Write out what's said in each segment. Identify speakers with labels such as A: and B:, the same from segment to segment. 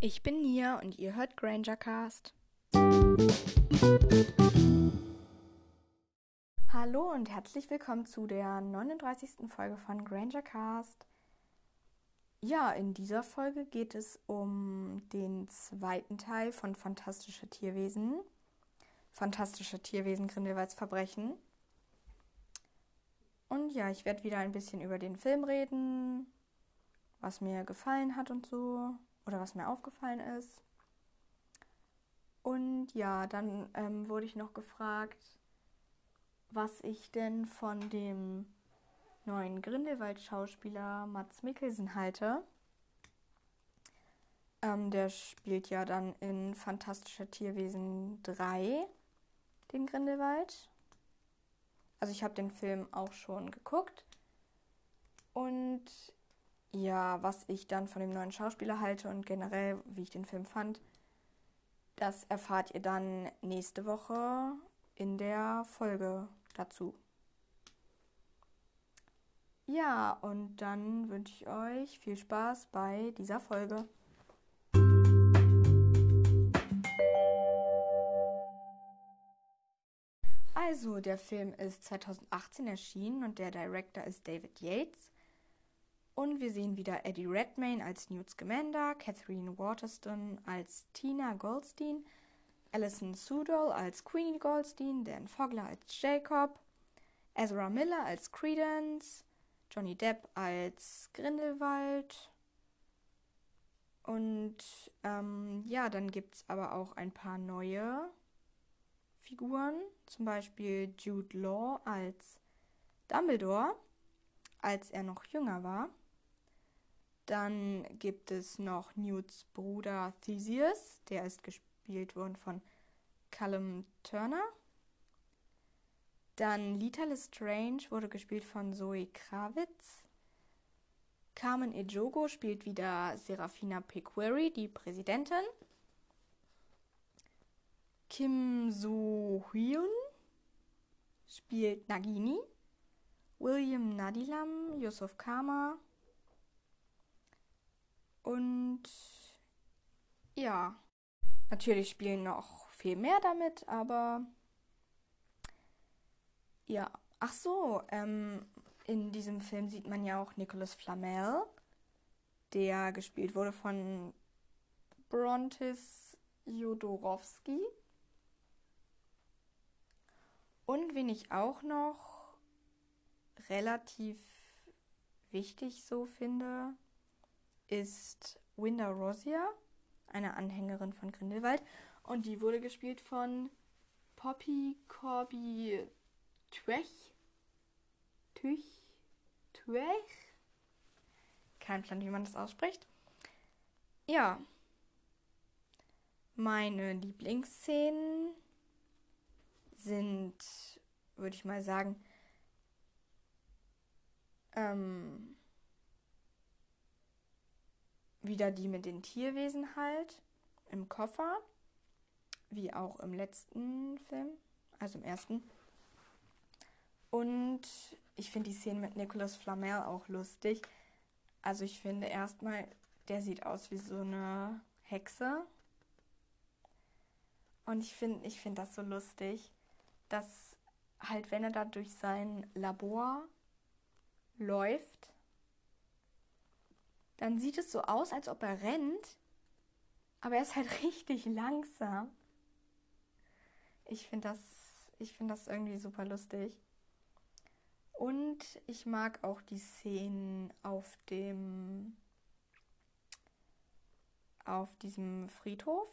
A: Ich bin Nia und ihr hört Grangercast. Hallo und herzlich willkommen zu der 39. Folge von Grangercast. Ja, in dieser Folge geht es um den zweiten Teil von Fantastische Tierwesen. Fantastische Tierwesen Grindelwalds Verbrechen. Und ja, ich werde wieder ein bisschen über den Film reden, was mir gefallen hat und so, oder was mir aufgefallen ist. Und ja, dann ähm, wurde ich noch gefragt, was ich denn von dem neuen Grindelwald-Schauspieler Mats Mikkelsen halte. Ähm, der spielt ja dann in Fantastische Tierwesen 3 den Grindelwald. Also ich habe den Film auch schon geguckt. Und ja, was ich dann von dem neuen Schauspieler halte und generell, wie ich den Film fand, das erfahrt ihr dann nächste Woche in der Folge dazu. Ja, und dann wünsche ich euch viel Spaß bei dieser Folge. Also, der Film ist 2018 erschienen und der Director ist David Yates. Und wir sehen wieder Eddie Redmayne als Newt Scamander, Catherine Waterston als Tina Goldstein, Alison Sudol als Queenie Goldstein, Dan Fogler als Jacob, Ezra Miller als Credence, Johnny Depp als Grindelwald. Und ähm, ja, dann gibt es aber auch ein paar neue Figuren, zum Beispiel Jude Law als Dumbledore, als er noch jünger war. Dann gibt es noch Newts Bruder Theseus, der ist gespielt worden von Callum Turner. Dann Lita Lestrange wurde gespielt von Zoe Kravitz. Carmen Ejogo spielt wieder Serafina Pequeri, die Präsidentin. Kim So-hyun spielt Nagini. William Nadilam, Yusuf Kama, und ja, natürlich spielen noch viel mehr damit, aber ja. Ach so, ähm, in diesem Film sieht man ja auch Nicholas Flamel, der gespielt wurde von Brontis Jodorowski. Und wen ich auch noch relativ wichtig so finde, ist Winda Rosia, eine Anhängerin von Grindelwald. Und die wurde gespielt von Poppy Corby Twech. Tüch. Twech. Kein Plan, wie man das ausspricht. Ja. Meine Lieblingsszenen sind, würde ich mal sagen, ähm, wieder die mit den Tierwesen halt im Koffer, wie auch im letzten Film, also im ersten. Und ich finde die Szene mit Nicolas Flamel auch lustig. Also ich finde erstmal, der sieht aus wie so eine Hexe. Und ich finde ich find das so lustig, dass halt, wenn er da durch sein Labor läuft, dann sieht es so aus, als ob er rennt, aber er ist halt richtig langsam. Ich finde das, ich das irgendwie super lustig. Und ich mag auch die Szenen auf dem, auf diesem Friedhof,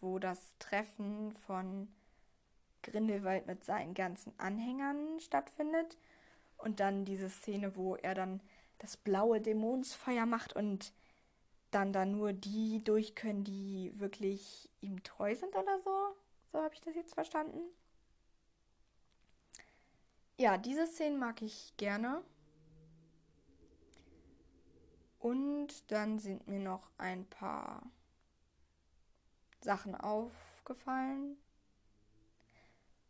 A: wo das Treffen von Grindelwald mit seinen ganzen Anhängern stattfindet. Und dann diese Szene, wo er dann das blaue Dämonsfeuer macht und dann da nur die durch können, die wirklich ihm treu sind oder so. So habe ich das jetzt verstanden. Ja, diese Szenen mag ich gerne. Und dann sind mir noch ein paar Sachen aufgefallen.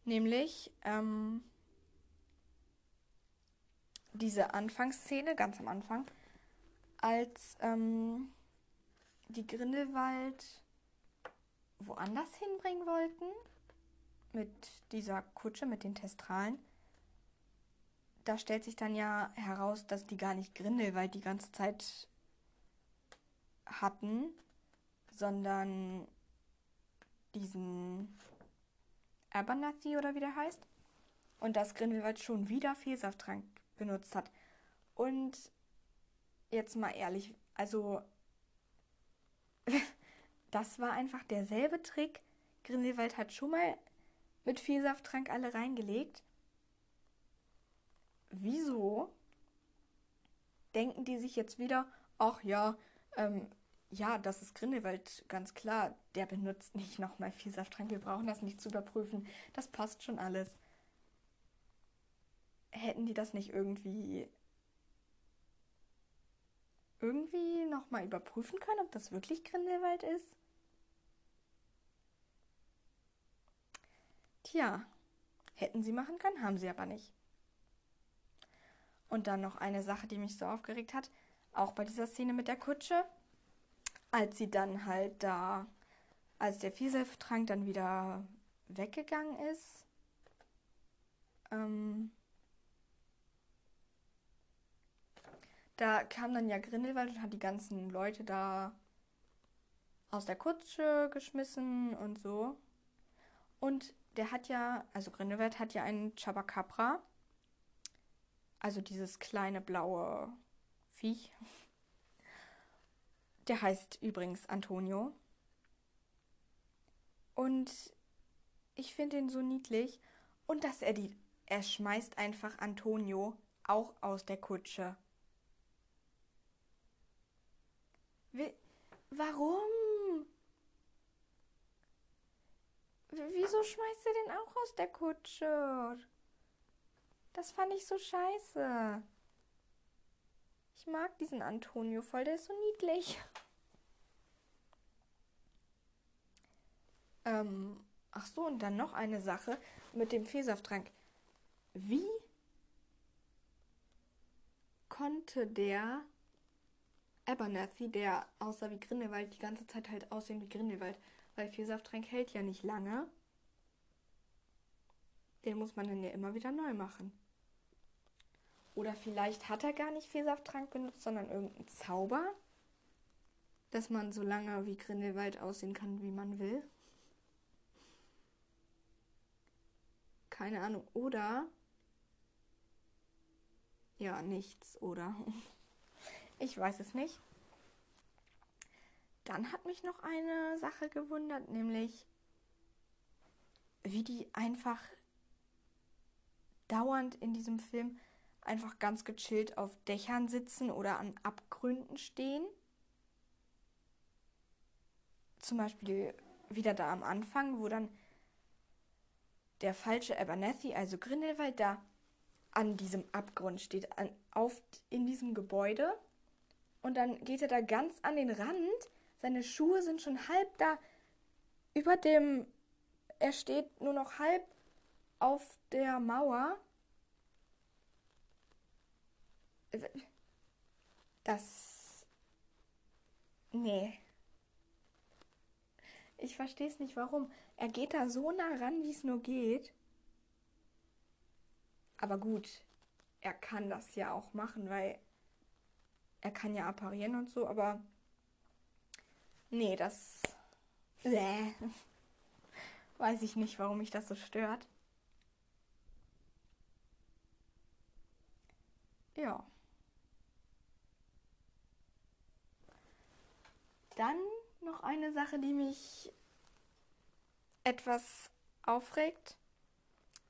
A: Nämlich, ähm, diese Anfangsszene, ganz am Anfang, als ähm, die Grindelwald woanders hinbringen wollten, mit dieser Kutsche, mit den Testralen, da stellt sich dann ja heraus, dass die gar nicht Grindelwald die ganze Zeit hatten, sondern diesen Abernathy oder wie der heißt. Und dass Grindelwald schon wieder Vielsafttrank benutzt hat. Und jetzt mal ehrlich, also das war einfach derselbe Trick. Grindelwald hat schon mal mit Vielsafttrank alle reingelegt. Wieso denken die sich jetzt wieder, ach ja, ähm, ja, das ist Grindelwald, ganz klar. Der benutzt nicht nochmal Vielsafttrank. Wir brauchen das nicht zu überprüfen. Das passt schon alles. Hätten die das nicht irgendwie irgendwie nochmal überprüfen können, ob das wirklich Grindelwald ist? Tja, hätten sie machen können, haben sie aber nicht. Und dann noch eine Sache, die mich so aufgeregt hat, auch bei dieser Szene mit der Kutsche, als sie dann halt da, als der Vielsafttrank dann wieder weggegangen ist, ähm, da kam dann ja Grindelwald und hat die ganzen Leute da aus der Kutsche geschmissen und so. Und der hat ja, also Grindelwald hat ja einen Chabacabra, also dieses kleine blaue Viech. Der heißt übrigens Antonio. Und ich finde ihn so niedlich. Und dass er die. Er schmeißt einfach Antonio auch aus der Kutsche. Wie, warum? Wieso schmeißt er den auch aus der Kutsche? Das fand ich so scheiße. Ich mag diesen Antonio voll, der ist so niedlich. Ähm, ach so, und dann noch eine Sache mit dem Fehlsafttrank. Wie konnte der Abernathy, der aussah wie Grindelwald, die ganze Zeit halt aussehen wie Grindelwald? Weil Vielsafttrank hält ja nicht lange. Den muss man dann ja immer wieder neu machen. Oder vielleicht hat er gar nicht Vielsafttrank benutzt, sondern irgendeinen Zauber, dass man so lange wie Grindelwald aussehen kann, wie man will. Keine Ahnung. Oder. Ja, nichts, oder? Ich weiß es nicht. Dann hat mich noch eine Sache gewundert, nämlich wie die einfach dauernd in diesem Film einfach ganz gechillt auf Dächern sitzen oder an Abgründen stehen. Zum Beispiel wieder da am Anfang, wo dann der falsche Abernathy, also Grindelwald, da an diesem Abgrund steht, an, auf, in diesem Gebäude. Und dann geht er da ganz an den Rand. Seine Schuhe sind schon halb da über dem. Er steht nur noch halb auf der Mauer. Das. Nee. Ich verstehe es nicht, warum. Er geht da so nah ran, wie es nur geht. Aber gut, er kann das ja auch machen, weil er kann ja apparieren und so, aber nee, das äh, weiß ich nicht, warum mich das so stört. Ja. Dann noch eine Sache, die mich etwas aufregt.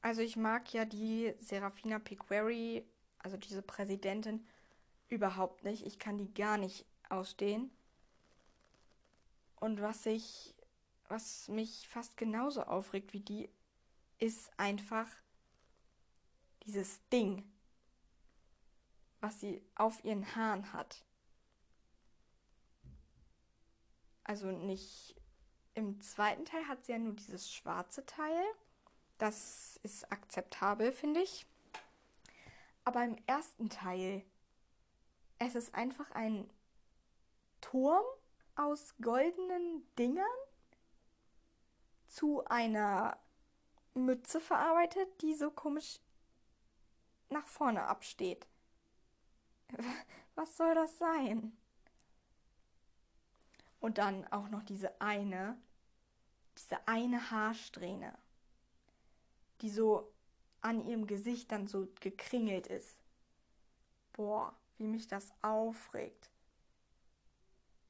A: Also ich mag ja die Serafina Piqueri, also diese Präsidentin, überhaupt nicht. Ich kann die gar nicht ausstehen. Und was ich, was mich fast genauso aufregt wie die, ist einfach dieses Ding, was sie auf ihren Haaren hat. Also nicht im zweiten Teil hat sie ja nur dieses schwarze Teil. Das ist akzeptabel, finde ich. Aber im ersten Teil, es ist einfach ein Turm aus goldenen Dingern zu einer Mütze verarbeitet, die so komisch nach vorne absteht. Was soll das sein? Und dann auch noch diese eine, diese eine Haarsträhne, die so an ihrem Gesicht dann so gekringelt ist. Boah, wie mich das aufregt.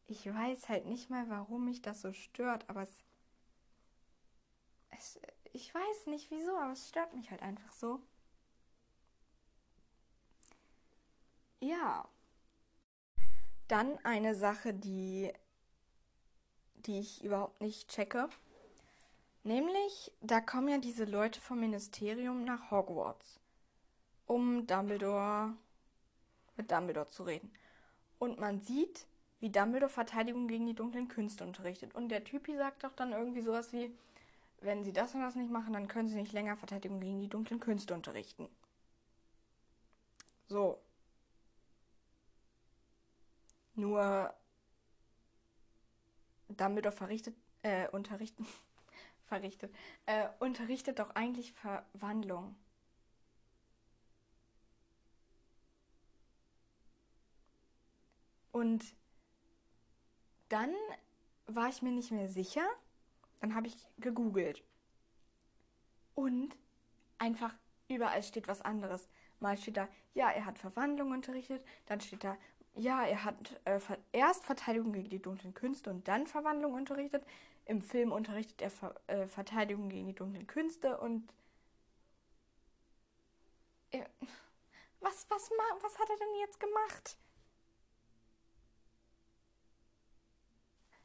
A: Ich weiß halt nicht mal, warum mich das so stört, aber es, es ich weiß nicht wieso, aber es stört mich halt einfach so. Ja. Dann eine Sache, die, die ich überhaupt nicht checke. Nämlich, da kommen ja diese Leute vom Ministerium nach Hogwarts, um Dumbledore mit Dumbledore zu reden. Und man sieht, wie Dumbledore Verteidigung gegen die dunklen Künste unterrichtet. Und der Typi sagt doch dann irgendwie sowas wie, wenn sie das und das nicht machen, dann können sie nicht länger Verteidigung gegen die dunklen Künste unterrichten. So. Nur Dumbledore verrichtet, äh, unterrichten, verrichtet, äh, unterrichtet doch eigentlich Verwandlung. Und dann war ich mir nicht mehr sicher. Dann habe ich gegoogelt. Und einfach überall steht was anderes. Mal steht da, ja, er hat Verwandlung unterrichtet. Dann steht da, ja, er hat äh, erst Verteidigung gegen die dunklen Künste und dann Verwandlung unterrichtet. Im Film unterrichtet er Ver äh, Verteidigung gegen die dunklen Künste und. Was, was, was hat er denn jetzt gemacht?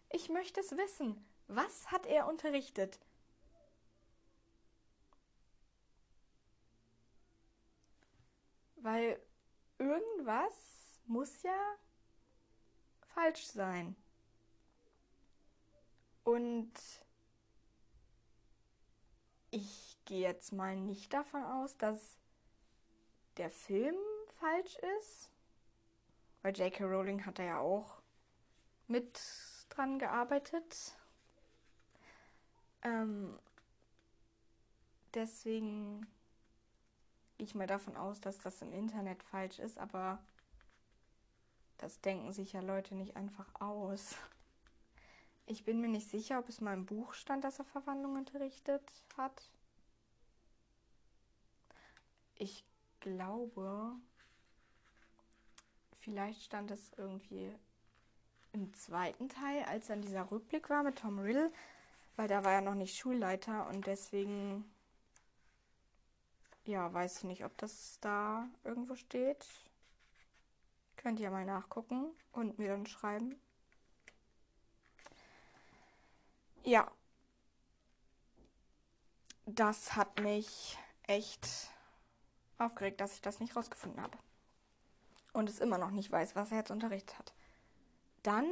A: Ich möchte es wissen. Was hat er unterrichtet? Weil irgendwas muss ja falsch sein. Und ich gehe jetzt mal nicht davon aus, dass der Film falsch ist. Weil J.K. Rowling hat da ja auch mit dran gearbeitet. Ähm, deswegen gehe ich mal davon aus, dass das im Internet falsch ist, aber das denken sich ja Leute nicht einfach aus. Ich bin mir nicht sicher, ob es mal im Buch stand, dass er Verwandlung unterrichtet hat. Ich glaube, vielleicht stand es irgendwie im zweiten Teil, als dann dieser Rückblick war mit Tom Riddle, weil da war er noch nicht Schulleiter und deswegen, ja, weiß ich nicht, ob das da irgendwo steht. Könnt ihr mal nachgucken und mir dann schreiben. Ja. Das hat mich echt aufgeregt, dass ich das nicht rausgefunden habe. Und es immer noch nicht weiß, was er jetzt unterrichtet hat. Dann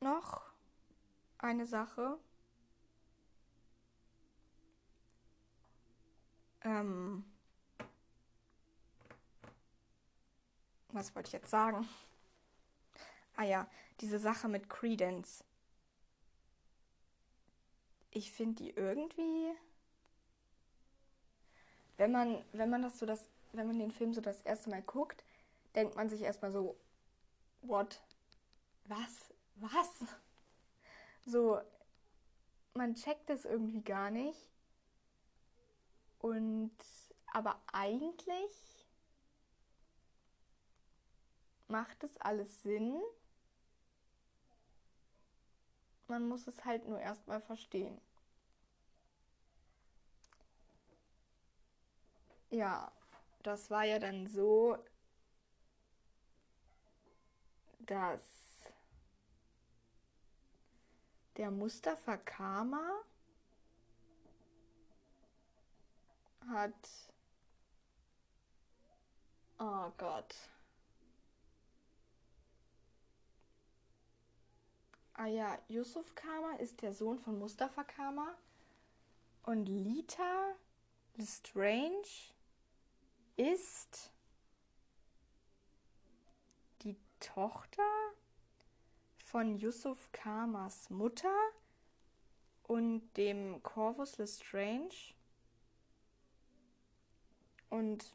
A: noch eine Sache. Ähm, was wollte ich jetzt sagen? Ah ja, diese Sache mit Credence. Ich finde die irgendwie, wenn man, wenn man das so das, wenn man den Film so das erste Mal guckt, denkt man sich erstmal so, what? Was, was? So, man checkt es irgendwie gar nicht. Und, aber eigentlich macht es alles Sinn. Man muss es halt nur erstmal verstehen. Ja, das war ja dann so, dass der Mustafa Kama hat. Oh Gott. Ah ja, Yusuf Kama ist der Sohn von Mustafa Kama. Und Lita Lestrange ist die Tochter von Yusuf Kamas Mutter und dem Corvus Lestrange. Und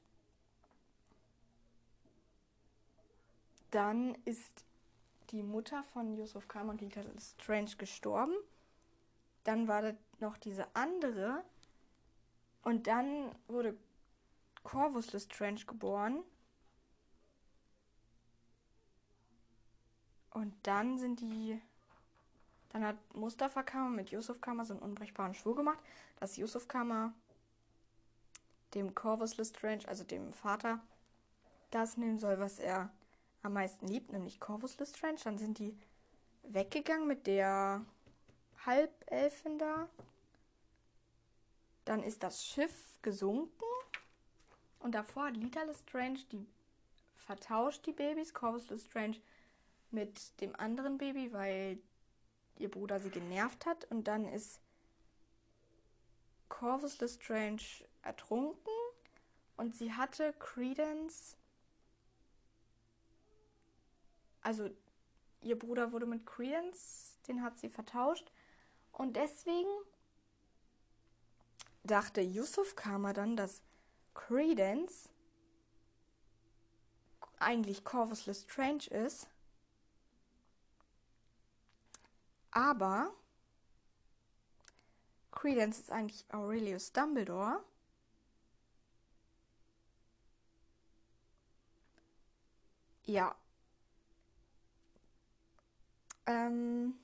A: dann ist die Mutter von Yusuf Kama und Rita Lestrange gestorben. Dann war da noch diese andere. Und dann wurde Corvus Lestrange geboren. Und dann sind die. Dann hat Mustafa Kammer mit Yusuf Kammer so einen unbrechbaren Schwur gemacht, dass Yusuf Kammer dem Corvus Lestrange, also dem Vater, das nehmen soll, was er am meisten liebt, nämlich Corvus Lestrange. Dann sind die weggegangen mit der Halbelfen da. Dann ist das Schiff gesunken. Und davor hat Lita Lestrange die vertauscht die Babys, Corvus Lestrange mit dem anderen Baby, weil ihr Bruder sie genervt hat. Und dann ist Corvus Lestrange ertrunken und sie hatte Credence. Also ihr Bruder wurde mit Credence, den hat sie vertauscht. Und deswegen dachte Yusuf Kama dann, dass Credence eigentlich Corvus Lestrange ist. Aber Credence ist eigentlich Aurelius Dumbledore. Ja. Ähm.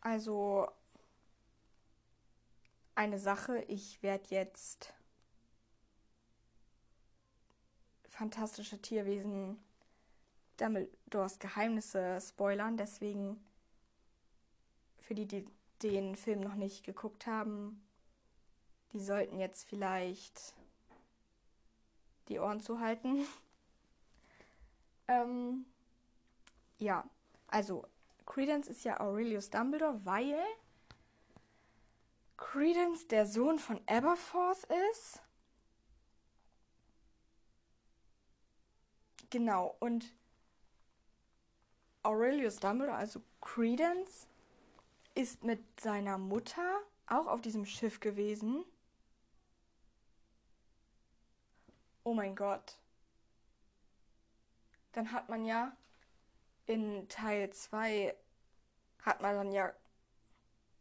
A: Also eine Sache, ich werde jetzt fantastische Tierwesen Dumbledores Geheimnisse spoilern, deswegen für die, die den Film noch nicht geguckt haben, die sollten jetzt vielleicht die Ohren zuhalten. ähm, ja, also Credence ist ja Aurelius Dumbledore, weil Credence der Sohn von Aberforth ist. Genau, und Aurelius Dumbledore, also Credence, ist mit seiner Mutter auch auf diesem Schiff gewesen. Oh mein Gott. Dann hat man ja in Teil 2 hat man dann ja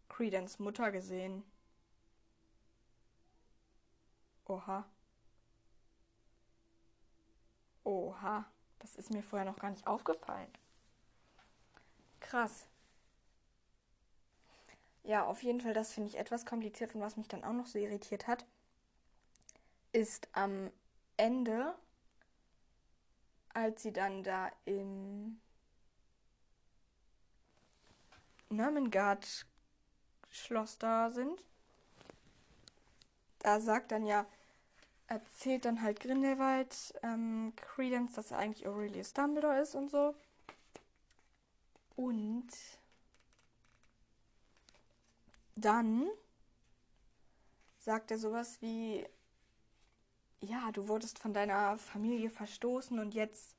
A: Credence Mutter gesehen. Oha. Oha. Das ist mir vorher noch gar nicht aufgefallen. Krass. Ja, auf jeden Fall, das finde ich etwas kompliziert und was mich dann auch noch so irritiert hat, ist am Ende, als sie dann da im Nürmengard Schloss da sind, da sagt dann ja, erzählt dann halt Grindelwald ähm, Credence, dass er eigentlich Aurelius Dumbledore ist und so. Und dann sagt er sowas wie, ja, du wurdest von deiner Familie verstoßen und jetzt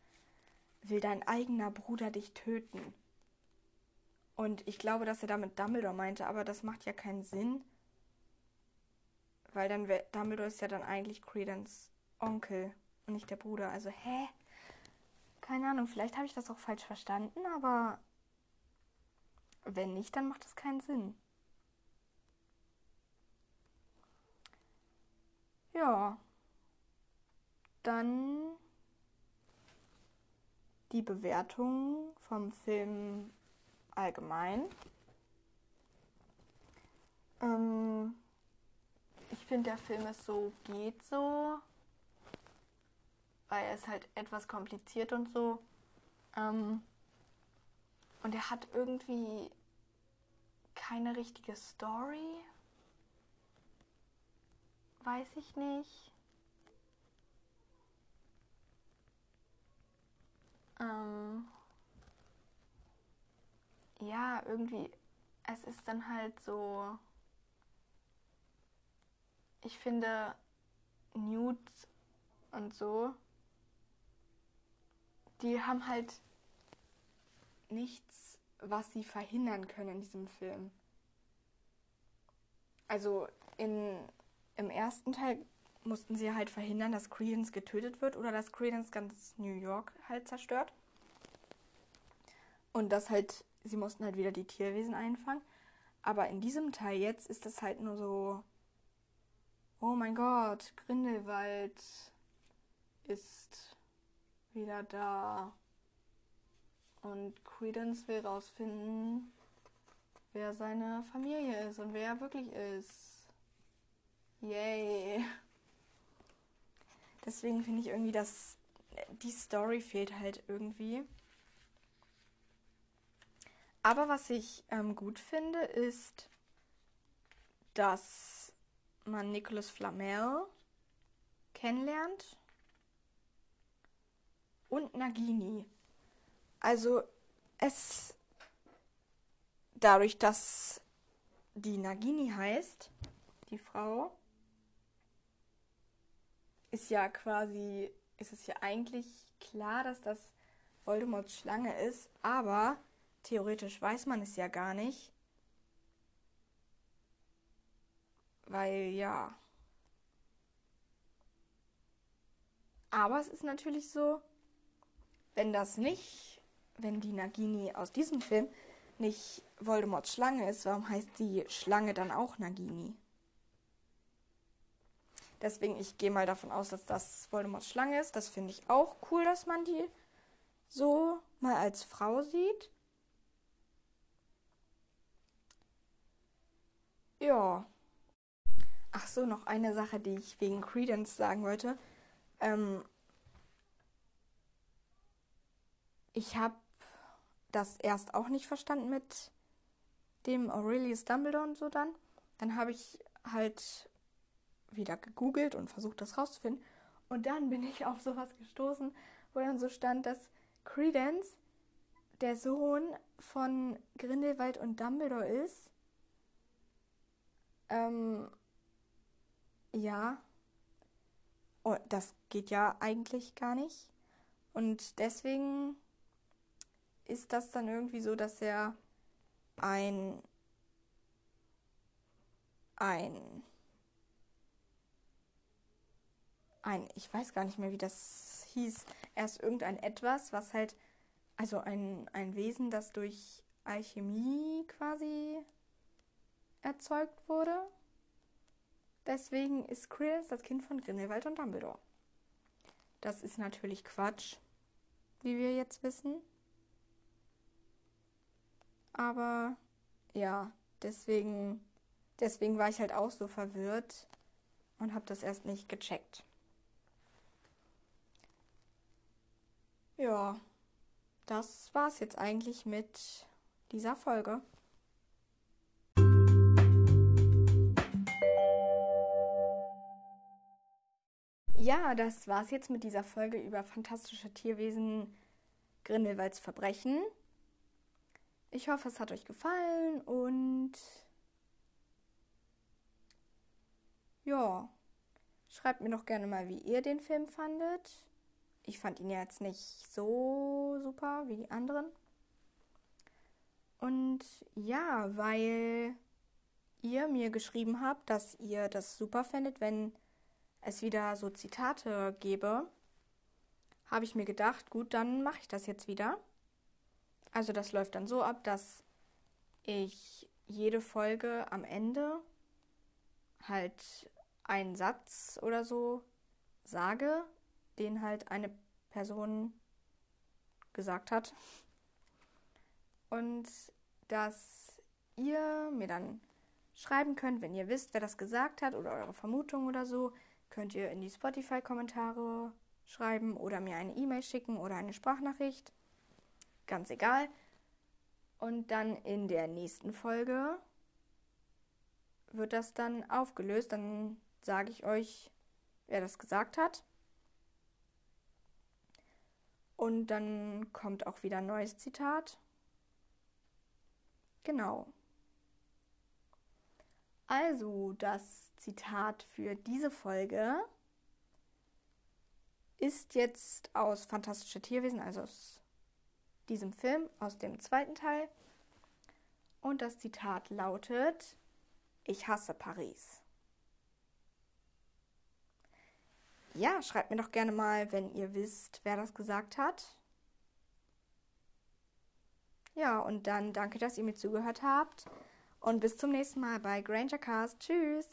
A: will dein eigener Bruder dich töten. Und ich glaube, dass er damit Dumbledore meinte, aber das macht ja keinen Sinn. Weil dann Dumbledore ist ja dann eigentlich Credence Onkel und nicht der Bruder. Also, hä? Keine Ahnung, vielleicht habe ich das auch falsch verstanden, aber wenn nicht, dann macht das keinen Sinn. Ja. Dann die Bewertung vom Film allgemein. Ähm, ich finde, der Film ist so, geht so, weil er ist halt etwas kompliziert und so. Ähm, und er hat irgendwie keine richtige Story. Weiß ich nicht. Ähm ja, irgendwie, es ist dann halt so. Ich finde Nudes und so die haben halt nichts, was sie verhindern können in diesem Film. Also in, im ersten Teil mussten sie halt verhindern, dass Credence getötet wird oder dass Credence ganz New York halt zerstört. Und das halt, sie mussten halt wieder die Tierwesen einfangen. Aber in diesem Teil jetzt ist das halt nur so, oh mein Gott, Grindelwald ist wieder da. Und Credence will rausfinden, wer seine Familie ist und wer er wirklich ist. Yay. Deswegen finde ich irgendwie, dass die Story fehlt halt irgendwie. Aber was ich ähm, gut finde, ist, dass man Nicolas Flamel kennenlernt und Nagini. Also es dadurch, dass die Nagini heißt, die Frau, ist ja quasi, ist es ja eigentlich klar, dass das Voldemorts Schlange ist, aber theoretisch weiß man es ja gar nicht. Weil ja. Aber es ist natürlich so, wenn das nicht, wenn die Nagini aus diesem Film nicht Voldemorts Schlange ist, warum heißt die Schlange dann auch Nagini? Deswegen, ich gehe mal davon aus, dass das Voldemorts Schlange ist. Das finde ich auch cool, dass man die so mal als Frau sieht. Ja. Ach so, noch eine Sache, die ich wegen Credence sagen wollte. Ähm, ich habe das erst auch nicht verstanden mit dem Aurelius Dumbledore und so dann. Dann habe ich halt wieder gegoogelt und versucht, das rauszufinden. Und dann bin ich auf sowas gestoßen, wo dann so stand, dass Credence der Sohn von Grindelwald und Dumbledore ist. Ähm, ja. Oh, das geht ja eigentlich gar nicht. Und deswegen ist das dann irgendwie so, dass er ein ein ein ich weiß gar nicht mehr, wie das hieß, erst irgendein etwas, was halt also ein ein Wesen, das durch Alchemie quasi erzeugt wurde. Deswegen ist Credence das Kind von Grindelwald und Dumbledore. Das ist natürlich Quatsch, wie wir jetzt wissen. Aber ja, deswegen, deswegen war ich halt auch so verwirrt und habe das erst nicht gecheckt. Ja, das war's jetzt eigentlich mit dieser Folge. Ja, das war's jetzt mit dieser Folge über fantastische Tierwesen Grindelwalds Verbrechen. Ich hoffe, es hat euch gefallen und ja, schreibt mir doch gerne mal, wie ihr den Film fandet. Ich fand ihn ja jetzt nicht so super wie die anderen. Und ja, weil ihr mir geschrieben habt, dass ihr das super findet, wenn es wieder so Zitate gäbe, habe ich mir gedacht, gut, dann mache ich das jetzt wieder. Also das läuft dann so ab, dass ich jede Folge am Ende halt einen Satz oder so sage, den halt eine Person gesagt hat. Und dass ihr mir dann schreiben könnt, wenn ihr wisst, wer das gesagt hat oder eure Vermutung oder so, könnt ihr in die Spotify-Kommentare schreiben oder mir eine E-Mail schicken oder eine Sprachnachricht ganz egal. Und dann in der nächsten Folge wird das dann aufgelöst. Dann sage ich euch, wer das gesagt hat. Und dann kommt auch wieder ein neues Zitat. Genau. Also, das Zitat für diese Folge ist jetzt aus Fantastische Tierwesen, also aus diesem Film, aus dem zweiten Teil. Und das Zitat lautet, ich hasse Paris. Ja, schreibt mir doch gerne mal, wenn ihr wisst, wer das gesagt hat. Ja, und dann danke, dass ihr mir zugehört habt. Und bis zum nächsten Mal bei Granger Cast. Tschüss.